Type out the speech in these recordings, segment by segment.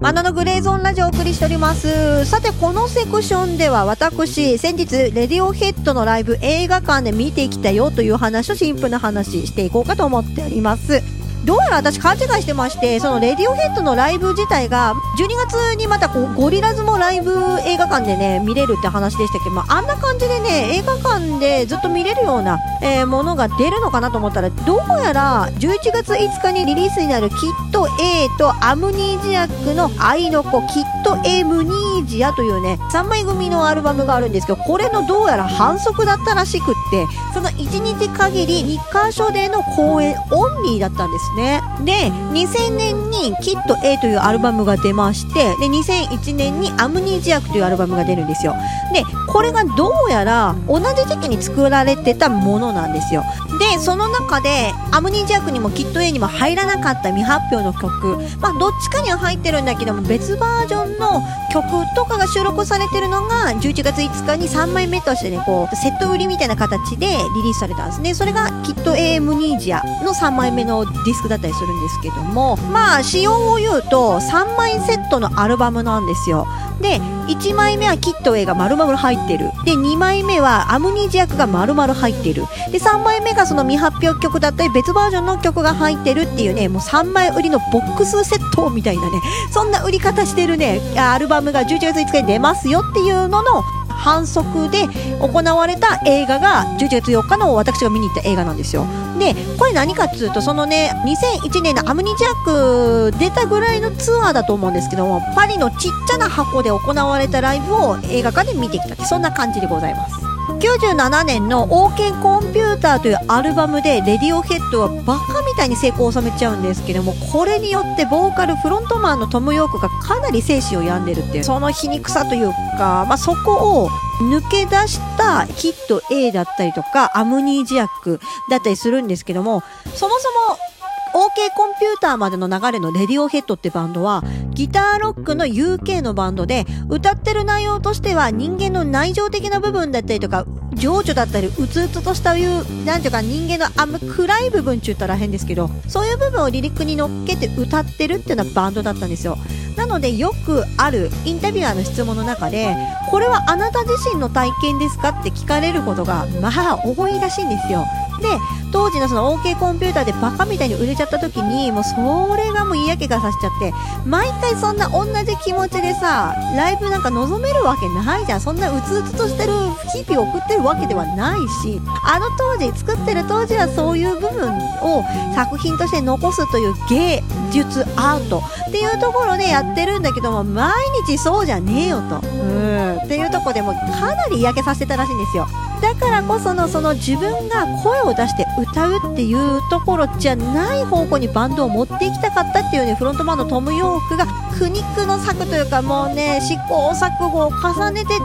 マナのグレーゾーンラジオをお送りしております。さてこのセクションでは私先日レディオヘッドのライブ映画館で見てきたよという話をシンプルな話していこうかと思っております。どうやら私勘違いしてましてそのレディオヘッドのライブ自体が12月にまたこうゴリラズもライブ映画館でね見れるって話でしたけど、まあ、あんな感じでね映画館でずっと見れるような、えー、ものが出るのかなと思ったらどうやら11月5日にリリースになるキット A とアムニージアックの愛の子キット A ムニージアというね3枚組のアルバムがあるんですけどこれのどうやら反則だったらしくってその1日限り日刊書での公演オンリーだったんです。ね。で2000年に「キット A」というアルバムが出ましてで2001年に「アムニジアク」というアルバムが出るんですよ。でこれがどうやら同じ時期に作られてたものなんですよ。でその中でアムニジアクにもキット A にも入らなかった未発表の曲。まあどっちかには入ってるんだけども別バージョンの曲とかが収録されてるのが11月5日に3枚目としてねこうセット売りみたいな形でリリースされたんですね。それがキット A ムニージアの3枚目のディスクだったりするんですけども。まあ仕様を言うと3枚セットのアルバムなんですよ。で1枚目はキット A が丸々入ってる。で2枚目はアムニージアクが丸々入ってる。で3枚目がその未発表曲だったり別バージョンの曲が入ってるっていうねもう3枚売りのボックスセットみたいなねそんな売り方してるねアルバムが11月5日に出ますよっていうのの反則で行われた映画が11月4日の私が見に行った映画なんですよ。でこれ何かっつうとそのね2001年のアムニジャック出たぐらいのツアーだと思うんですけどもパリのちっちゃな箱で行われたライブを映画館で見てきたってそんな感じでございます。97年の OK コンピューターというアルバムでレディオヘッドはバカみたいに成功を収めちゃうんですけどもこれによってボーカルフロントマンのトム・ヨークがかなり生死を病んでるっていう。その皮肉さというか、まあ、そこを抜け出したキット A だったりとかアムニージアックだったりするんですけどもそもそも OK コンピューターまでの流れのレディオヘッドってバンドはギターロックの UK のバンドで歌ってる内容としては人間の内情的な部分だったりとか情緒だったりうつうつとしたいうなんていうか人間のあんま暗い部分って言ったら変ですけどそういう部分をリリックに乗っけて歌ってるっていうようなバンドだったんですよ。なのでよくあるインタビュアーの質問の中でこれはあなた自身の体験ですかって聞かれることがまあ多いらしいんですよ。で当時のその OK コンピューターでバカみたいに売れちゃった時にもうそれがもう嫌気がさしちゃって毎回そんな同じ気持ちでさライブなんか望めるわけないじゃん。そんなうつうつとしてる日々を送ってるわけではないしあの当時作ってる当時はそういう部分を作品として残すという芸術アートっていうところでやってるんだけども毎日そうじゃねえよと。うん。っていうとこでもかなり嫌気させてたらしいんですよ。だからこそのその自分が声を出して歌うっていうところじゃない方向にバンドを持っていきたかったっていうねフロントマンのトム・ヨークが苦肉の策というかもうね試行錯誤を重ねて作っ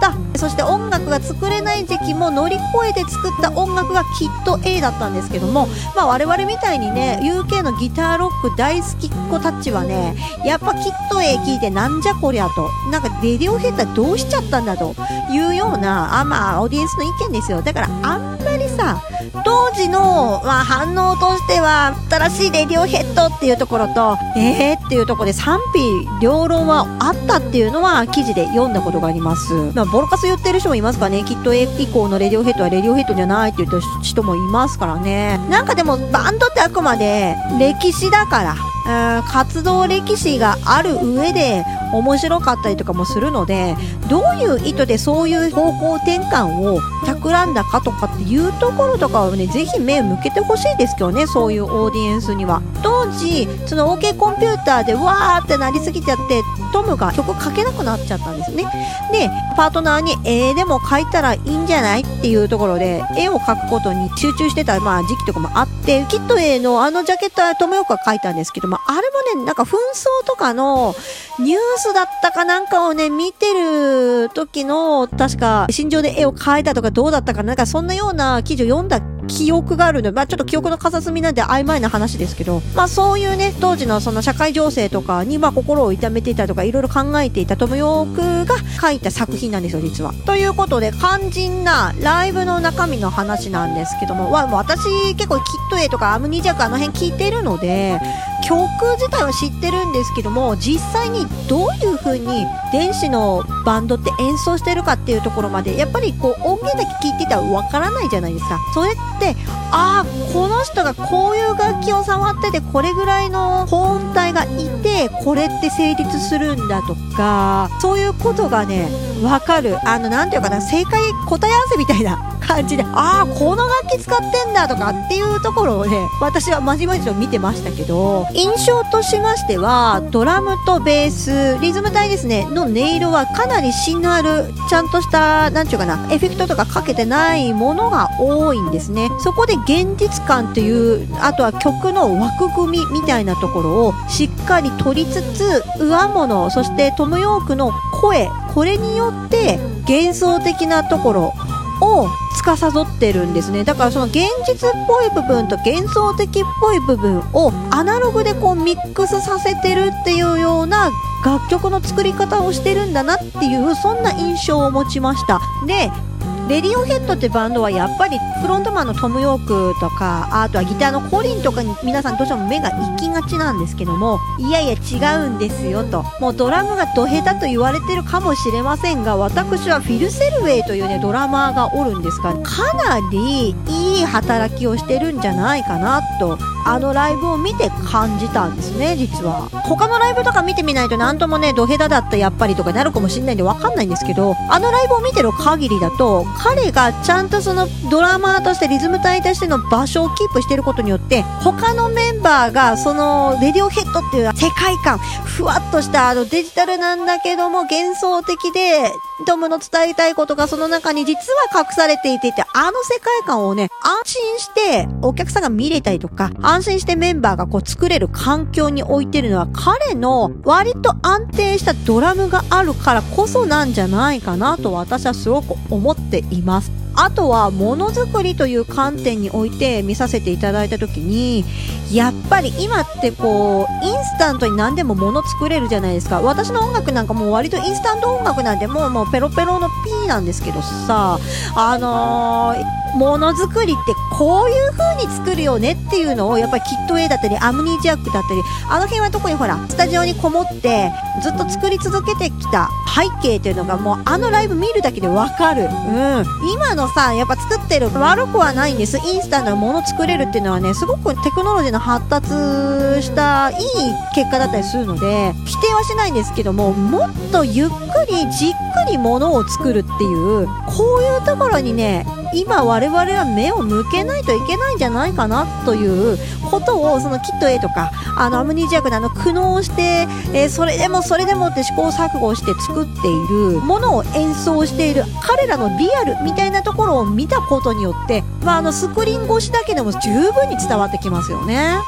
たそして音楽が作れない時期も乗り越えて作った音楽がきっと A だったんですけどもまあ我々みたいにね UK のギターロック大好きっ子たちはねやっぱきっと A 聞いてなんじゃこりゃとなんかレディオヘッダーどうしちゃったんだというようなあまあオーディエンスの意見ですよ。だからあんまりさ当時の、まあ、反応としては新しいレディオヘッドっていうところとえーっていうところで賛否両論はあったっていうのは記事で読んだことがあります、まあ、ボロカス言ってる人もいますかね。きっと A 以降のレディオヘッドはレディオヘッドじゃないって言った人もいますからね。なんかでもバンドってあくまで歴史だから。活動歴史がある上で面白かったりとかもするのでどういう意図でそういう方向転換を企んだかとかっていうところとかをねぜひ目を向けてほしいですけどねそういうオーディエンスには。当時その OK コンピューターでわーってなりすぎちゃってトムが曲書けなくなっちゃったんですね。でパートナーに絵でも描いたらいいんじゃないっていうところで絵を描くことに集中してた、まあ、時期とかもあってキット A のあのジャケットはトムヨークが描いたんですけどもあれもねなんか紛争とかのニュースだったかなんかをね、見てる時の、確か、心情で絵を描いたとかどうだったかなんかそんなような記事を読んだ記憶があるので、まあちょっと記憶の片隅なんで曖昧な話ですけど、まあそういうね、当時のその社会情勢とかに、まあ心を痛めていたとか、いろいろ考えていたトム・ヨークが書いた作品なんですよ、実は。ということで、肝心なライブの中身の話なんですけども、わ私結構キット A とかアムニジャクあの辺聞いてるので、曲自体は知ってるんですけども実際にどういう風に電子のバンドって演奏してるかっていうところまでやっぱりこう音源だけ聞いてたらわからないじゃないですかそれってああこの人がこういう楽器を触っててこれぐらいの高音帯がいてこれって成立するんだとかそういうことがね分かる。あの何て言うかな正解答え合わせみたいな。感じで、ああ、この楽器使ってんだとかっていうところをね、私はまじまじと見てましたけど、印象としましては、ドラムとベース、リズム隊ですね、の音色はかなり芯のある、ちゃんとした、なんちゅうかな、エフェクトとかかけてないものが多いんですね。そこで現実感っていう、あとは曲の枠組みみたいなところをしっかり取りつつ、上物、そしてトム・ヨークの声、これによって幻想的なところを司ってるんですね。だからその現実っぽい部分と幻想的っぽい部分をアナログでこうミックスさせてるっていうような楽曲の作り方をしてるんだなっていうそんな印象を持ちました。でレディオヘッドってバンドはやっぱりフロントマンのトム・ヨークとかあとはギターのコリンとかに皆さんどうしても目が行きがちなんですけどもいやいや違うんですよと。もうドラムがド下手と言われてるかもしれませんが私はフィル・セルウェイというねドラマーがおるんですがかなりいい働きをしてるんじゃないかなとあのライブを見て感じたんですね実は。他のライブとか見てみないと何ともねドヘダだったやっぱりとかなるかもしんないんでわかんないんですけどあのライブを見てる限りだと彼がちゃんとそのドラマーとしてリズム隊としての場所をキープしてることによって他のメンバーがそのレディオヘッドっていう世界観ふわっとしたあのデジタルなんだけども幻想的でトムの伝えたいことがその中に実は隠されていていてあの世界観をね安心してお客さんが見れたりとか安心してメンバーがこう作れる環境に置いてるのは彼の割と安定したドラムがあるからこそなんじゃないかなと私はすごく思っています。あとはものづくりという観点において見させていただいた時にやっぱり今ってこうインスタントに何でも物作れるじゃないですか。私の音楽なんかもう割とインスタント音楽なんでもうもうペロペロの P なんですけどさ。あのーものづくりってこういう風に作るよねっていうのをやっぱりキット A だったりアムニージャックだったりあの辺は特にほらスタジオにこもってずっと作り続けてきた背景っていうのがもうあのライブ見るだけでわかる。うん。今のさ、やっぱ作ってる悪くはないんです。インスタントのもの作れるっていうのはね、すごくテクノロジーの発達したいい結果だったりするので、否定はしないんですけども、もっとゆっくりじっくりものを作るっていう、こういうところにね、今我々は目を向けないといけないんじゃないかなということをそのキット A とかあのアムニジアクであの苦悩して、えー、それでもそれでもって試行錯誤して作っているものを演奏している彼らのリアルみたいなところを見たことによって、まあ、あのスクリーン越しだけでも十分に伝わってきますよね。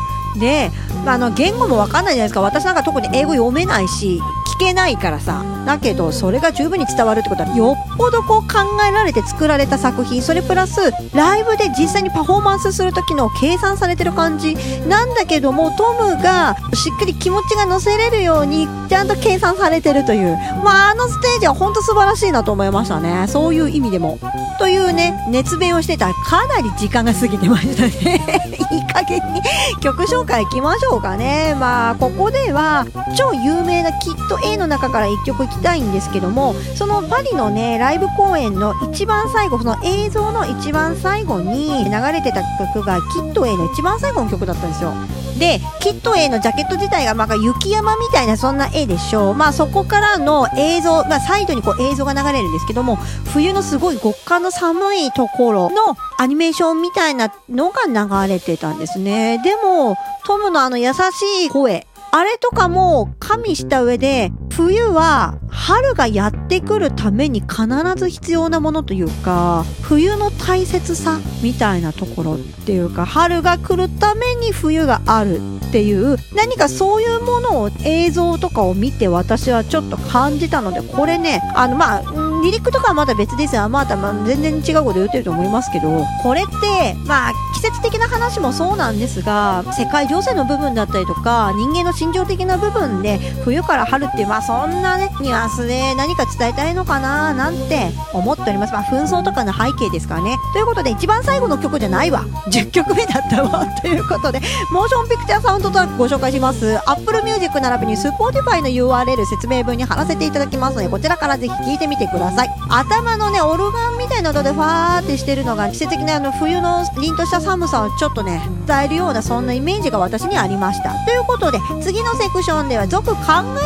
で、まあ、あの言語もわかんないじゃないですか私なんか特に英語読めないしけないからさ。だけどそれが十分に伝わるってことはよっぽどこう考えられて作られた作品それプラスライブで実際にパフォーマンスする時の計算されてる感じ。なんだけどもトムがしっかり気持ちが乗せれるようにちゃんと計算されてるという。まああのステージは本当素晴らしいなと思いましたね。そういう意味でも。というね熱弁をしてたかなり時間が過ぎてましたね。いい加減に。曲紹介いきましょうかね。まあここでは超有名なキット A の中から1曲いきたいんですけどもそのパリのねライブ公演の一番最後その映像の一番最後に流れてた曲がキット A の一番最後の曲だったんですよ。でキット A のジャケット自体がまあ雪山みたいなそんな絵でしょう。まあそこからの映像、まあ、サイドにこう映像が流れるんですけども冬のすごい極寒の寒いところのアニメーションみたいなのが流れてたんですね。でもトムのあの優しい声あれとかも加味した上で、冬は春がやってくるために必ず必要なものというか、冬の大切さみたいなところっていうか、春が来るために冬があるっていう、何かそういうものを映像とかを見て私はちょっと感じたので、これね、あのまあ、離陸とかはまだ別ですよ。まだ、ま、全然違うこと言ってると思いますけど、これって、まあ、季節的な話もそうなんですが、世界情勢の部分だったりとか、人間の心情的な部分で、冬から春って、まあそんなね、ニュアンスで何か伝えたいのかななんて思っております。まあ紛争とかの背景ですからね。ということで、一番最後の曲じゃないわ。10曲目だったわ。ということで、モーションピクチャーサウンドトラックご紹介します。Apple Music 並びに Spotify の URL 説明文に貼らせていただきますので、こちらからぜひ聴いてみてください。頭のね、オルガンみたいな音でファーってしてるのが、季節的なあの冬の凛とした寒さをちょっとね、伝えるようなそんなイメージが私にありました。ということで、次のセクションでは続考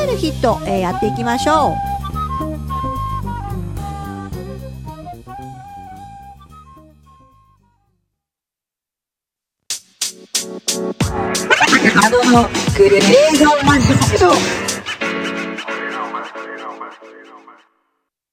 えるヒット、えー、やっていきましょう。